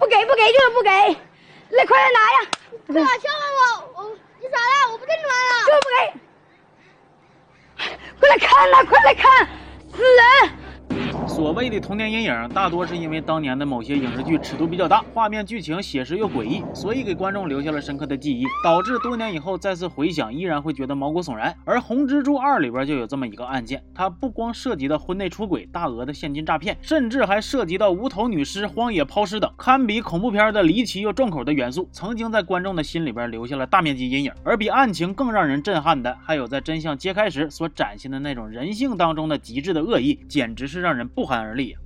不给不给就是不给，来快来拿呀！干嘛敲我？我你咋了？我不跟你玩了。就是不给，快来看呐！快来看，死人！所谓的童年阴影，大多是因为当年的某些影视剧尺度比较大，画面剧情写实又诡异，所以给观众留下了深刻的记忆，导致多年以后再次回想，依然会觉得毛骨悚然。而《红蜘蛛二》里边就有这么一个案件，它不光涉及到婚内出轨、大额的现金诈骗，甚至还涉及到无头女尸、荒野抛尸等，堪比恐怖片的离奇又重口的元素，曾经在观众的心里边留下了大面积阴影。而比案情更让人震撼的，还有在真相揭开时所展现的那种人性当中的极致的恶意，简直是让人不寒而栗。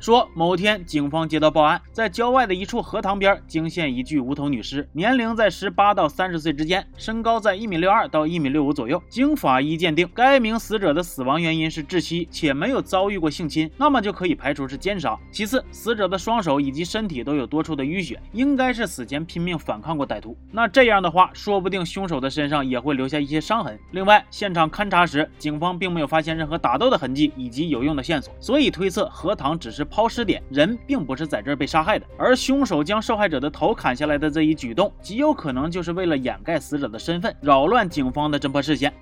说某天，警方接到报案，在郊外的一处河塘边惊现一具无头女尸，年龄在十八到三十岁之间，身高在一米六二到一米六五左右。经法医鉴定，该名死者的死亡原因是窒息，且没有遭遇过性侵，那么就可以排除是奸杀。其次，死者的双手以及身体都有多处的淤血，应该是死前拼命反抗过歹徒。那这样的话，说不定凶手的身上也会留下一些伤痕。另外，现场勘查时，警方并没有发现任何打斗的痕迹以及有用的线索，所以推测荷塘只是。抛尸点人并不是在这儿被杀害的，而凶手将受害者的头砍下来的这一举动，极有可能就是为了掩盖死者的身份，扰乱警方的侦破视线。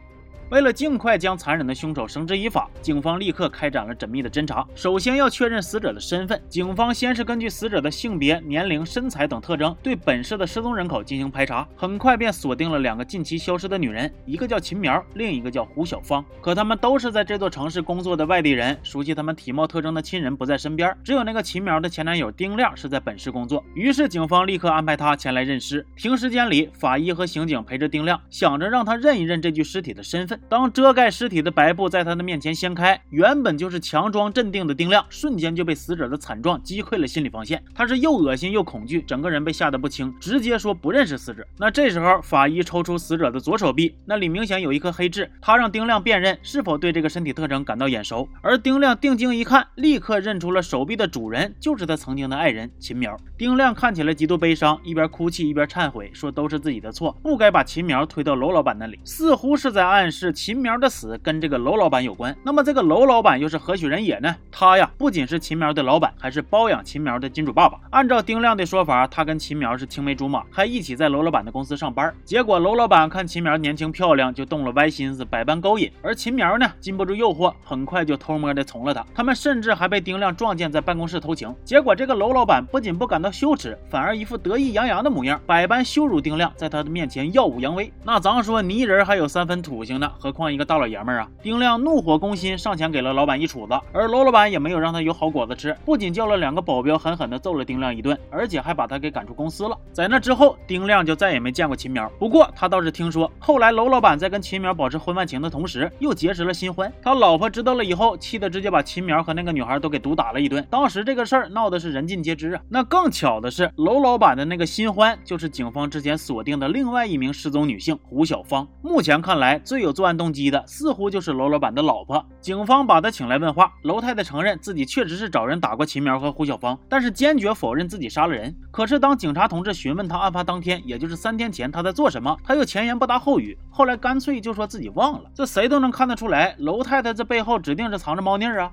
为了尽快将残忍的凶手绳之以法，警方立刻开展了缜密的侦查。首先要确认死者的身份，警方先是根据死者的性别、年龄、身材等特征，对本市的失踪人口进行排查。很快便锁定了两个近期消失的女人，一个叫秦苗，另一个叫胡小芳。可他们都是在这座城市工作的外地人，熟悉他们体貌特征的亲人不在身边，只有那个秦苗的前男友丁亮是在本市工作。于是警方立刻安排他前来认尸。停尸间里，法医和刑警陪着丁亮，想着让他认一认这具尸体的身份。当遮盖尸体的白布在他的面前掀开，原本就是强装镇定的丁亮，瞬间就被死者的惨状击溃了心理防线。他是又恶心又恐惧，整个人被吓得不轻，直接说不认识死者。那这时候，法医抽出死者的左手臂，那里明显有一颗黑痣，他让丁亮辨认是否对这个身体特征感到眼熟。而丁亮定睛一看，立刻认出了手臂的主人就是他曾经的爱人秦苗。丁亮看起来极度悲伤，一边哭泣一边忏悔，说都是自己的错，不该把秦苗推到楼老板那里，似乎是在暗示秦苗。的死跟这个楼老板有关，那么这个楼老板又是何许人也呢？他呀，不仅是秦苗的老板，还是包养秦苗的金主爸爸。按照丁亮的说法，他跟秦苗是青梅竹马，还一起在楼老板的公司上班。结果楼老板看秦苗年轻漂亮，就动了歪心思，百般勾引。而秦苗呢，禁不住诱惑，很快就偷摸的从了他。他们甚至还被丁亮撞见在办公室偷情。结果这个楼老板不仅不感到羞耻，反而一副得意洋洋的模样，百般羞辱丁亮，在他的面前耀武扬威。那咱说泥人还有三分土性呢，何况一。个大老爷们儿啊！丁亮怒火攻心，上前给了老板一杵子，而楼老板也没有让他有好果子吃，不仅叫了两个保镖狠狠地揍了丁亮一顿，而且还把他给赶出公司了。在那之后，丁亮就再也没见过秦苗。不过他倒是听说，后来楼老板在跟秦苗保持婚外情的同时，又结识了新欢。他老婆知道了以后，气得直接把秦苗和那个女孩都给毒打了一顿。当时这个事儿闹的是人尽皆知啊。那更巧的是，楼老板的那个新欢就是警方之前锁定的另外一名失踪女性胡小芳。目前看来，最有作案动机。的似乎就是楼老板的老婆，警方把他请来问话。楼太太承认自己确实是找人打过秦苗和胡小芳，但是坚决否认自己杀了人。可是当警察同志询问他案发当天，也就是三天前他在做什么，他又前言不搭后语，后来干脆就说自己忘了。这谁都能看得出来，楼太太这背后指定是藏着猫腻啊。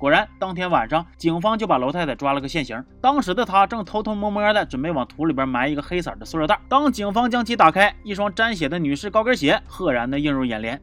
果然，当天晚上，警方就把楼太太抓了个现行。当时的她正偷偷摸摸的准备往土里边埋一个黑色的塑料袋。当警方将其打开，一双沾血的女士高跟鞋赫然的映入眼帘。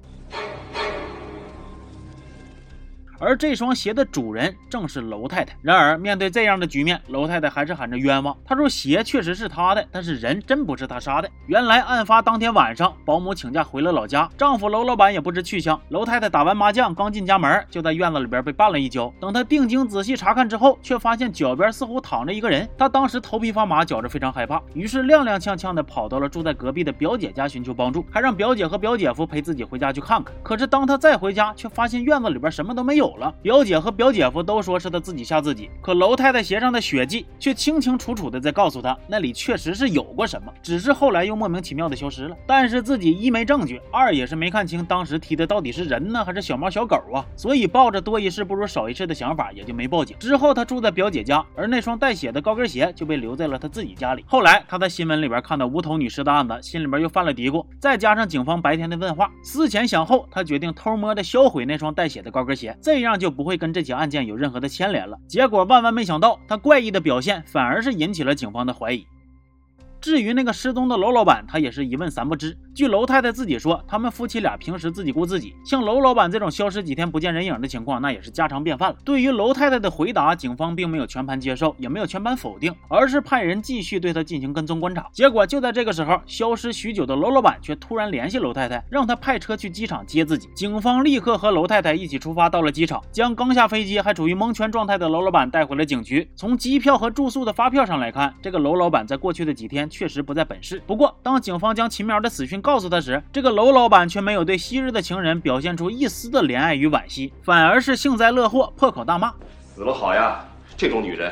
而这双鞋的主人正是楼太太。然而，面对这样的局面，楼太太还是喊着冤枉。她说：“鞋确实是她的，但是人真不是她杀的。”原来，案发当天晚上，保姆请假回了老家，丈夫楼老板也不知去向。楼太太打完麻将，刚进家门，就在院子里边被绊了一跤。等她定睛仔细查看之后，却发现脚边似乎躺着一个人。她当时头皮发麻，觉着非常害怕，于是踉踉跄跄的跑到了住在隔壁的表姐家寻求帮助，还让表姐和表姐夫陪自己回家去看看。可是，当她再回家，却发现院子里边什么都没有走了。表姐和表姐夫都说是他自己吓自己，可楼太太鞋上的血迹却清清楚楚的在告诉他，那里确实是有过什么，只是后来又莫名其妙的消失了。但是自己一没证据，二也是没看清当时踢的到底是人呢还是小猫小狗啊，所以抱着多一事不如少一事的想法，也就没报警。之后他住在表姐家，而那双带血的高跟鞋就被留在了他自己家里。后来他在新闻里边看到无头女尸的案子，心里边又犯了嘀咕，再加上警方白天的问话，思前想后，他决定偷摸的销毁那双带血的高跟鞋。这这样就不会跟这起案件有任何的牵连了。结果万万没想到，他怪异的表现反而是引起了警方的怀疑。至于那个失踪的楼老板，他也是一问三不知。据楼太太自己说，他们夫妻俩平时自己顾自己，像楼老板这种消失几天不见人影的情况，那也是家常便饭了。对于楼太太的回答，警方并没有全盘接受，也没有全盘否定，而是派人继续对她进行跟踪观察。结果就在这个时候，消失许久的楼老板却突然联系楼太太，让他派车去机场接自己。警方立刻和楼太太一起出发到了机场，将刚下飞机还处于蒙圈状态的楼老板带回了警局。从机票和住宿的发票上来看，这个楼老板在过去的几天确实不在本市。不过，当警方将秦苗的死讯告诉他时，这个楼老板却没有对昔日的情人表现出一丝的怜爱与惋惜，反而是幸灾乐祸，破口大骂：“死了好呀，这种女人，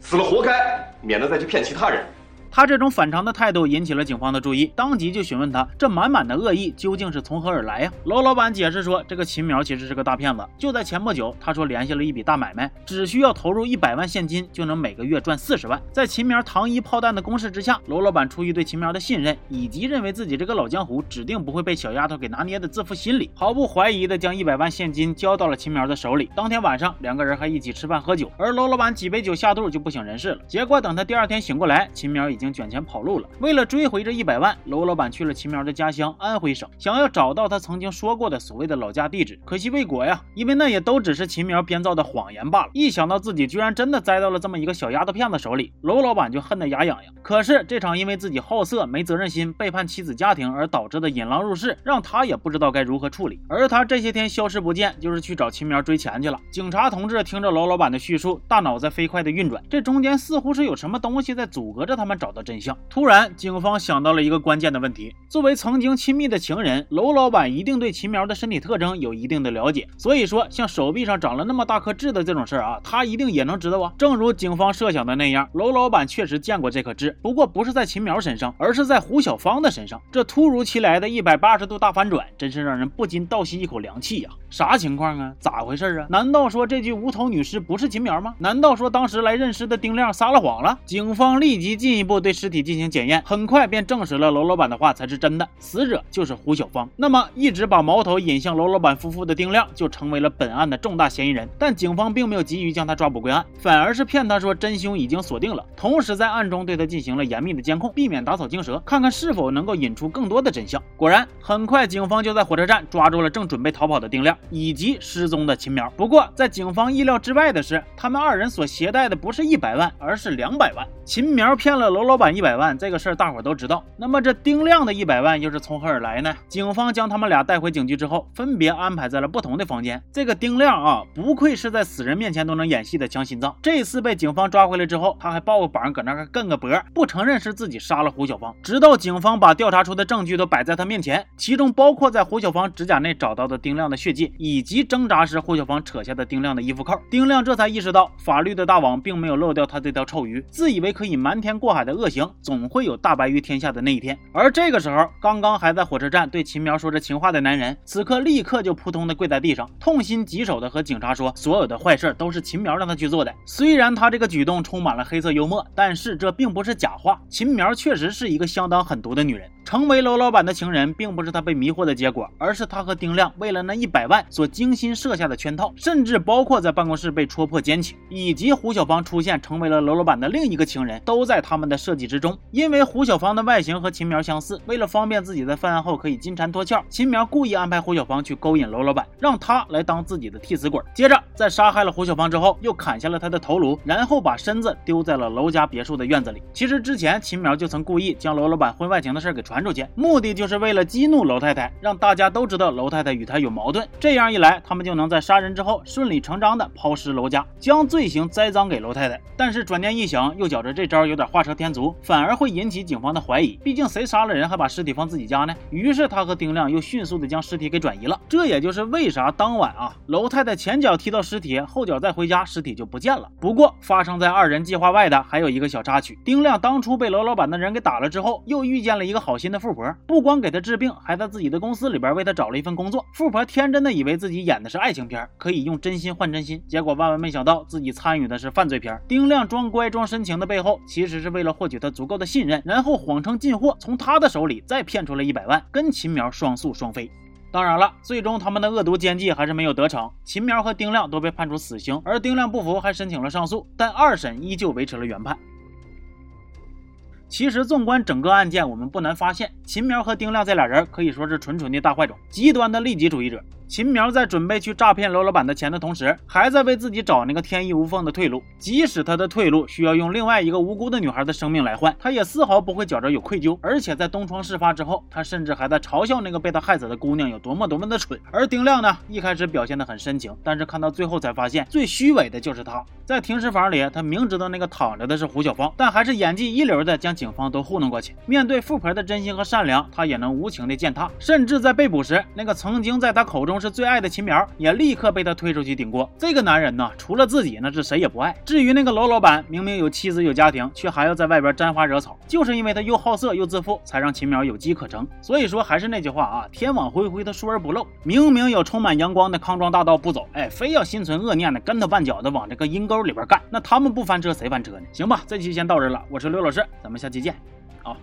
死了活该，免得再去骗其他人。”他这种反常的态度引起了警方的注意，当即就询问他这满满的恶意究竟是从何而来呀？楼老板解释说，这个秦苗其实是个大骗子。就在前不久，他说联系了一笔大买卖，只需要投入一百万现金就能每个月赚四十万。在秦苗糖衣炮弹的攻势之下，楼老板出于对秦苗的信任，以及认为自己这个老江湖指定不会被小丫头给拿捏的自负心理，毫不怀疑的将一百万现金交到了秦苗的手里。当天晚上，两个人还一起吃饭喝酒，而楼老板几杯酒下肚就不省人事了。结果等他第二天醒过来，秦苗已已经卷钱跑路了。为了追回这一百万，楼老板去了秦苗的家乡安徽省，想要找到他曾经说过的所谓的老家地址。可惜未果呀，因为那也都只是秦苗编造的谎言罢了。一想到自己居然真的栽到了这么一个小丫头片子手里，楼老板就恨得牙痒痒。可是这场因为自己好色、没责任心、背叛妻子家庭而导致的引狼入室，让他也不知道该如何处理。而他这些天消失不见，就是去找秦苗追钱去了。警察同志听着楼老板的叙述，大脑在飞快的运转，这中间似乎是有什么东西在阻隔着他们找找到真相。突然，警方想到了一个关键的问题：作为曾经亲密的情人，楼老板一定对秦苗的身体特征有一定的了解。所以说，像手臂上长了那么大颗痣的这种事儿啊，他一定也能知道啊。正如警方设想的那样，楼老板确实见过这颗痣，不过不是在秦苗身上，而是在胡小芳的身上。这突如其来的一百八十度大反转，真是让人不禁倒吸一口凉气呀！啥情况啊？咋回事啊？难道说这具无头女尸不是秦苗吗？难道说当时来认尸的丁亮撒了谎了？警方立即进一步对尸体进行检验，很快便证实了楼老板的话才是真的，死者就是胡小芳。那么一直把矛头引向楼老板夫妇的丁亮就成为了本案的重大嫌疑人。但警方并没有急于将他抓捕归案，反而是骗他说真凶已经锁定了，同时在暗中对他进行了严密的监控，避免打草惊蛇，看看是否能够引出更多的真相。果然，很快警方就在火车站抓住了正准备逃跑的丁亮以及失踪的秦苗。不过，在警方意料之外的是，他们二人所携带的不是一百万，而是两百万。秦苗骗了楼老板一百万，这个事儿大伙都知道。那么这丁亮的一百万又是从何而来呢？警方将他们俩带回警局之后，分别安排在了不同的房间。这个丁亮啊，不愧是在死人面前都能演戏的强心脏。这次被警方抓回来之后，他还抱个膀搁那儿跟个脖，不承认是自己杀了胡小芳，直到警方把调查出的证据都摆在他面前，其中包括在胡小芳指甲内找到的丁亮的血迹，以及挣扎时胡小芳扯下的丁亮的衣服扣。丁亮这才意识到，法律的大网并没有漏掉他这条臭鱼，自以为可以瞒天过海的恶行，总会有大白于天下的那一天。而这个时候，刚刚还在火车站对秦苗说着情话的男人，此刻立刻就扑通的跪在地上，痛心疾首的和警察说，所有的坏事都是秦苗让他去做的。虽然他这个举动充满了黑色幽默，但是这并不是假话，秦苗确实是一个相当狠毒的女人。成为楼老板的情人，并不是他被迷惑的结果，而是他和丁亮为了那一百万所精心设下的圈套，甚至包括在办公室被戳破奸情，以及胡小芳出现成为了楼老板的另一个情人，都在他们的设计之中。因为胡小芳的外形和秦苗相似，为了方便自己在犯案后可以金蝉脱壳，秦苗故意安排胡小芳去勾引楼老板，让他来当自己的替死鬼。接着，在杀害了胡小芳之后，又砍下了他的头颅，然后把身子丢在了楼家别墅的院子里。其实之前秦苗就曾故意将楼老板婚外情的事给传出去，目的就是为了激怒楼太太，让大家都知道楼太太与他有矛盾。这样一来，他们就能在杀人之后顺理成章的抛尸楼家，将罪行栽赃给楼太太。但是转念一想，又觉着这招有点画蛇添足，反而会引起警方的怀疑。毕竟谁杀了人还把尸体放自己家呢？于是他和丁亮又迅速的将尸体给转移了。这也就是为啥当晚啊，楼太太前脚踢到尸体，后脚再回家，尸体就不见了。不过发生在二人计划外的还有一个小插曲：丁亮当初被楼老板的人给打了之后，又遇见了一个好心的富婆，不光给他治病，还在自己的公司里边为他找了一份工作。富婆天真的以为自己演的是爱情片，可以用真心换真心，结果万万没想到自己参与的是犯罪片。丁亮装乖装深情的背后，其实是为了获取他足够的信任，然后谎称进货，从他的手里再骗出来一百万，跟秦苗双宿双飞。当然了，最终他们的恶毒奸计还是没有得逞，秦苗和丁亮都被判处死刑，而丁亮不服，还申请了上诉，但二审依旧维持了原判。其实，纵观整个案件，我们不难发现，秦苗和丁亮这俩人可以说是纯纯的大坏种，极端的利己主义者。秦苗在准备去诈骗刘老板的钱的同时，还在为自己找那个天衣无缝的退路。即使他的退路需要用另外一个无辜的女孩的生命来换，他也丝毫不会觉着有愧疚。而且在东窗事发之后，他甚至还在嘲笑那个被他害死的姑娘有多么多么的蠢。而丁亮呢，一开始表现得很深情，但是看到最后才发现，最虚伪的就是他。在停尸房里，他明知道那个躺着的是胡小芳，但还是演技一流的将警方都糊弄过去。面对富婆的真心和善良，他也能无情的践踏。甚至在被捕时，那个曾经在他口中是最爱的秦苗，也立刻被他推出去顶锅。这个男人呢，除了自己，那是谁也不爱。至于那个楼老板，明明有妻子有家庭，却还要在外边沾花惹草，就是因为他又好色又自负，才让秦苗有机可乘。所以说，还是那句话啊，天网恢恢，他疏而不漏。明明有充满阳光的康庄大道不走，哎，非要心存恶念的跟头绊脚的往这个阴沟里边干，那他们不翻车谁翻车呢？行吧，这期先到这了，我是刘老师，咱们下期见，好。